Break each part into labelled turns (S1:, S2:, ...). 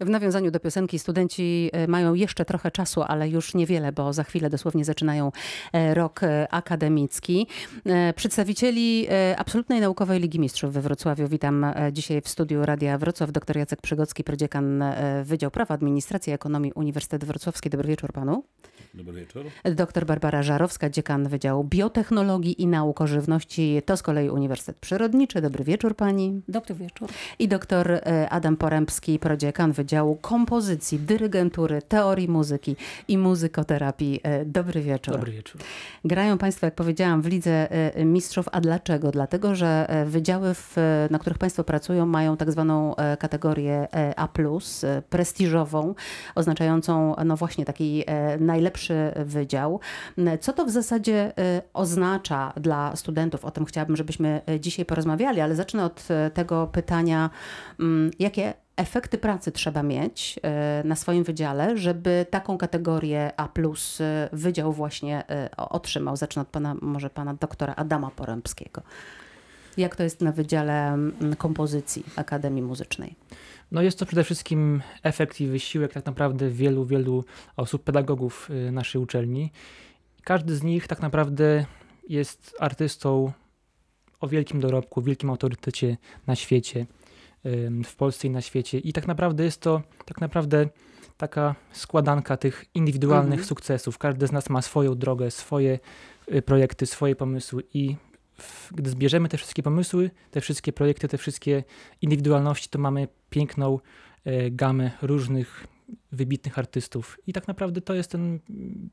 S1: W nawiązaniu do piosenki studenci e, mają jeszcze trochę czasu, ale już niewiele, bo za chwilę dosłownie zaczynają e, rok e, akademicki. Przedstawicieli Absolutnej Naukowej Ligi Mistrzów we Wrocławiu witam dzisiaj w studiu Radia Wrocław. Dr Jacek Przygocki, prodziekan Wydział Prawa, Administracji i Ekonomii Uniwersytet Wrocławski. Dobry wieczór panu.
S2: Dobry wieczór.
S1: Dr Barbara Żarowska, dziekan Wydziału Biotechnologii i Nauk o Żywności. To z kolei Uniwersytet Przyrodniczy. Dobry wieczór pani.
S3: Dobry wieczór.
S1: I dr Adam Porębski, prodziekan Wydziału Kompozycji, Dyrygentury, Teorii Muzyki i Muzykoterapii. E, dobry wieczór.
S2: Dobry wieczór.
S1: Grają Państwo, jak powiedziałam, w Lidze e, Mistrzów. A dlaczego? Dlatego, że e, wydziały, w, na których Państwo pracują, mają tak zwaną kategorię A, prestiżową, oznaczającą no właśnie taki najlepszy wydział. Co to w zasadzie oznacza dla studentów? O tym chciałabym, żebyśmy dzisiaj porozmawiali, ale zacznę od tego pytania, mm, jakie efekty pracy trzeba mieć na swoim wydziale, żeby taką kategorię A e, wydział właśnie otrzymał. Zacznę od pana, może pana doktora Adama Porębskiego. Jak to jest na Wydziale Kompozycji Akademii Muzycznej?
S4: No jest to przede wszystkim efekt i wysiłek tak naprawdę wielu, wielu osób, pedagogów naszej uczelni. Każdy z nich tak naprawdę jest artystą o wielkim dorobku, wielkim autorytecie na świecie w Polsce i na świecie. I tak naprawdę jest to tak naprawdę taka składanka tych indywidualnych mhm. sukcesów. Każdy z nas ma swoją drogę, swoje y, projekty, swoje pomysły i gdy zbierzemy te wszystkie pomysły, te wszystkie projekty, te wszystkie indywidualności, to mamy piękną e, gamę różnych wybitnych artystów. I tak naprawdę to jest ten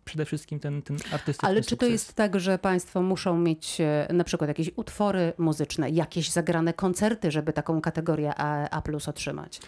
S4: przede wszystkim ten, ten artystyczny
S1: Ale
S4: czy
S1: sukces. to jest tak, że państwo muszą mieć e, na przykład jakieś utwory muzyczne, jakieś zagrane koncerty, żeby taką kategorię A, A otrzymać?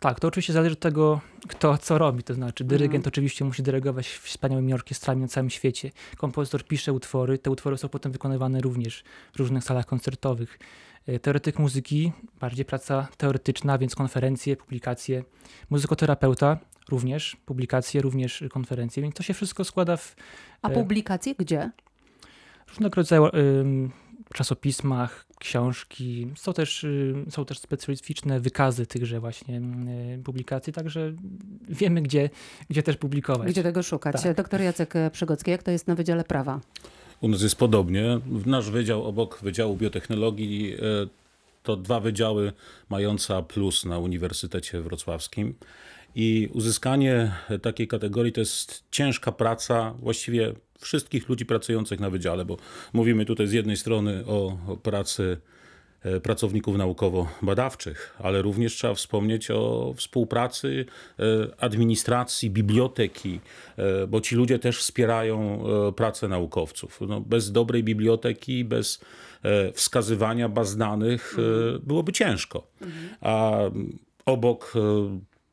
S4: Tak, to oczywiście zależy od tego, kto co robi. To znaczy, dyrygent mhm. oczywiście musi dyrygować wspaniałymi orkiestrami na całym świecie. Kompozytor pisze utwory, te utwory są potem wykonywane również w różnych salach koncertowych. E, teoretyk muzyki, bardziej praca teoretyczna, więc konferencje, publikacje. Muzykoterapeuta, również publikacje, również konferencje, więc to się wszystko składa w...
S1: A e, publikacje gdzie?
S4: Różnego rodzaju czasopismach, książki. Są też, y, są też specyficzne wykazy tychże właśnie y, publikacji, także wiemy, gdzie, gdzie też publikować.
S1: Gdzie tego szukać. Tak. Doktor Jacek Przygocki, jak to jest na Wydziale Prawa?
S2: U nas jest podobnie. Nasz wydział obok Wydziału Biotechnologii e, to dwa wydziały mające plus na Uniwersytecie Wrocławskim. I uzyskanie takiej kategorii to jest ciężka praca właściwie wszystkich ludzi pracujących na wydziale, bo mówimy tutaj z jednej strony o, pracy e, pracowników naukowo-badawczych, ale również trzeba wspomnieć o współpracy e, administracji, biblioteki, e, bo ci ludzie też wspierają pracę naukowców. No, bez dobrej biblioteki, bez wskazywania baz danych byłoby ciężko. A obok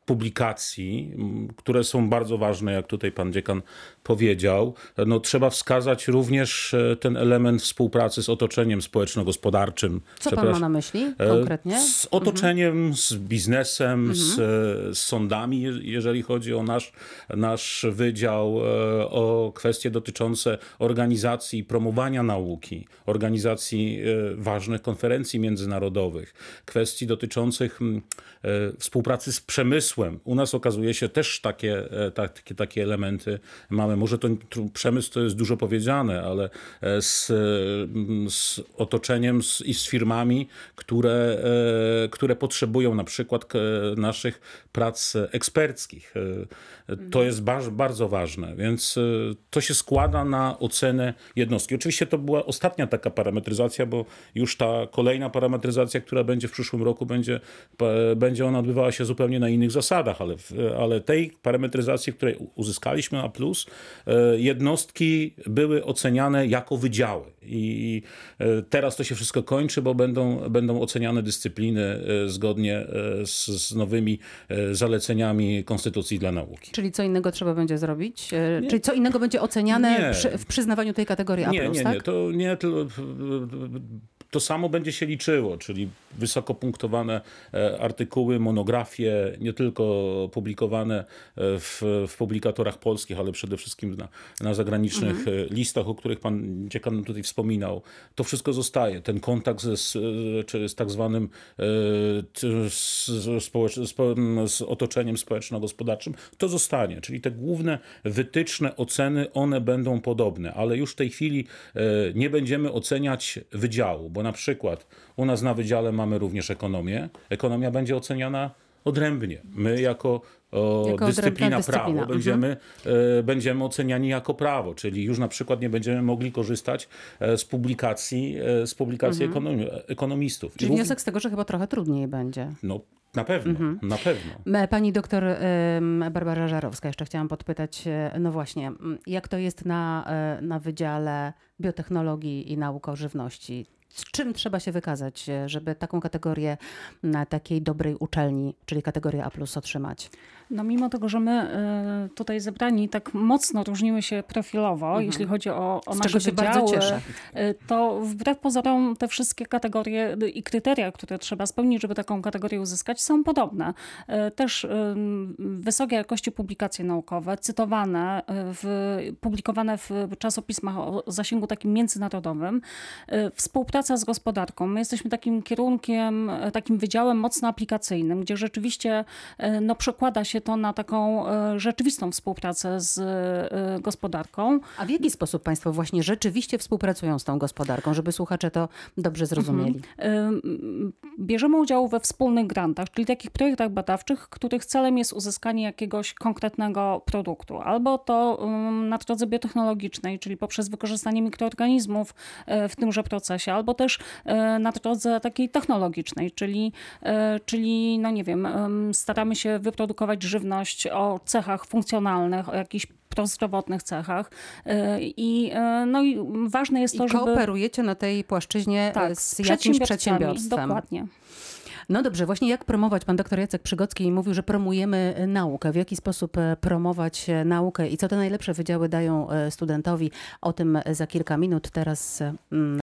S2: publikacji, które są bardzo ważne, jak tutaj pan dziekan powiedział, no, trzeba wskazać również e, ten element współpracy z otoczeniem społeczno-gospodarczym.
S1: Co pan ma na myśli e, konkretnie?
S2: Z otoczeniem, mhm. z biznesem, mhm. z, z, sądami, jeżeli chodzi o nasz, nasz wydział, e, o kwestie dotyczące organizacji i promowania nauki, organizacji ważnych konferencji międzynarodowych, kwestii dotyczących współpracy z przemysłem. U nas okazuje się też takie, takie, takie elementy mamy może to przemysł to jest dużo powiedziane, ale e, z, z otoczeniem z, i z firmami, które, e, które potrzebują na przykład naszych prac eksperckich. E, to jest bardzo, bardzo ważne, więc to się składa na ocenę jednostki. Oczywiście to była ostatnia taka parametryzacja, bo już ta kolejna parametryzacja, która będzie w przyszłym roku, będzie, będzie ona odbywała się zupełnie na innych zasadach, ale, ale tej parametryzacji, której uzyskaliśmy A+, E, jednostki były oceniane jako wydziały. I e, teraz to się wszystko kończy, bo będą, będą oceniane dyscypliny e, zgodnie z, z nowymi zaleceniami Konstytucji dla nauki.
S1: Czyli co innego trzeba będzie zrobić? Nie. Czyli co innego będzie oceniane przy, w przyznawaniu tej kategorii A+,
S2: nie, nie,
S1: tak?
S2: nie. To nie to samo będzie się liczyło, czyli wysoko punktowane e, artykuły, monografie, nie tylko publikowane e, w, w publikatorach polskich, ale przede wszystkim na, na zagranicznych mhm. listach, o których pan dziekan tutaj wspominał. To wszystko zostaje. Ten kontakt ze, czy z tak zwanym z, z, z otoczeniem społeczno-gospodarczym, to zostanie. Czyli te główne wytyczne, oceny, one będą podobne, ale już w tej chwili nie będziemy oceniać wydziału, bo na przykład u nas na wydziale mamy również ekonomię. Ekonomia będzie oceniana odrębnie. My jako, o, jako dyscyplina, dyscyplina prawo mhm. będziemy, e, będziemy oceniani jako prawo, czyli już na przykład nie będziemy mogli korzystać e, z publikacji, e, z publikacji mhm. ekonomi ekonomistów.
S1: Czyli wniosek z tego, że chyba trochę trudniej będzie.
S2: No na pewno, mhm. na pewno.
S1: Pani doktor Barbara Żarowska, jeszcze chciałam podpytać, no właśnie, jak to jest na, na Wydziale Biotechnologii i Nauk o Żywności? Z czym trzeba się wykazać, e, żeby taką kategorię na takiej dobrej uczelni, czyli kategorię A otrzymać?
S3: No mimo tego, że my e, tutaj zebrani tak mocno różnimy się profilowo, mhm. jeśli chodzi o, o nasze
S1: wydziały.
S3: E, to wbrew pozorom te wszystkie kategorie i kryteria, które trzeba spełnić, żeby taką kategorię uzyskać, są podobne. Też wysokiej jakości publikacje naukowe, cytowane, w, publikowane w czasopismach o zasięgu takim międzynarodowym, współpraca współpraca z gospodarką. My jesteśmy takim kierunkiem, e, takim wydziałem mocno aplikacyjnym, gdzie rzeczywiście e, no, przekłada się to na taką e, rzeczywistą współpracę z gospodarką.
S1: A w jaki sposób Państwo właśnie rzeczywiście współpracują z tą gospodarką, żeby słuchacze to dobrze zrozumieli? Mhm.
S3: Bierzemy udział we wspólnych grantach, czyli takich projektach badawczych, których celem jest uzyskanie jakiegoś konkretnego produktu. Albo to na drodze biotechnologicznej, czyli poprzez wykorzystanie mikroorganizmów w tymże procesie, albo też e, na drodze takiej technologicznej, czyli, e, czyli no nie wiem, staramy się wyprodukować żywność o cechach funkcjonalnych, o jakichś prozdrowotnych cechach. E, I, no i ważne jest to,
S1: I
S3: żeby...
S1: kooperujecie na tej płaszczyźnie tak, z jakimś przedsiębiorstwem.
S3: Dokładnie.
S1: No dobrze, właśnie jak promować? Pan doktor Jacek Przygocki mówił, że promujemy naukę. W jaki sposób promować naukę i co te najlepsze wydziały dają studentowi? O tym za kilka minut. Teraz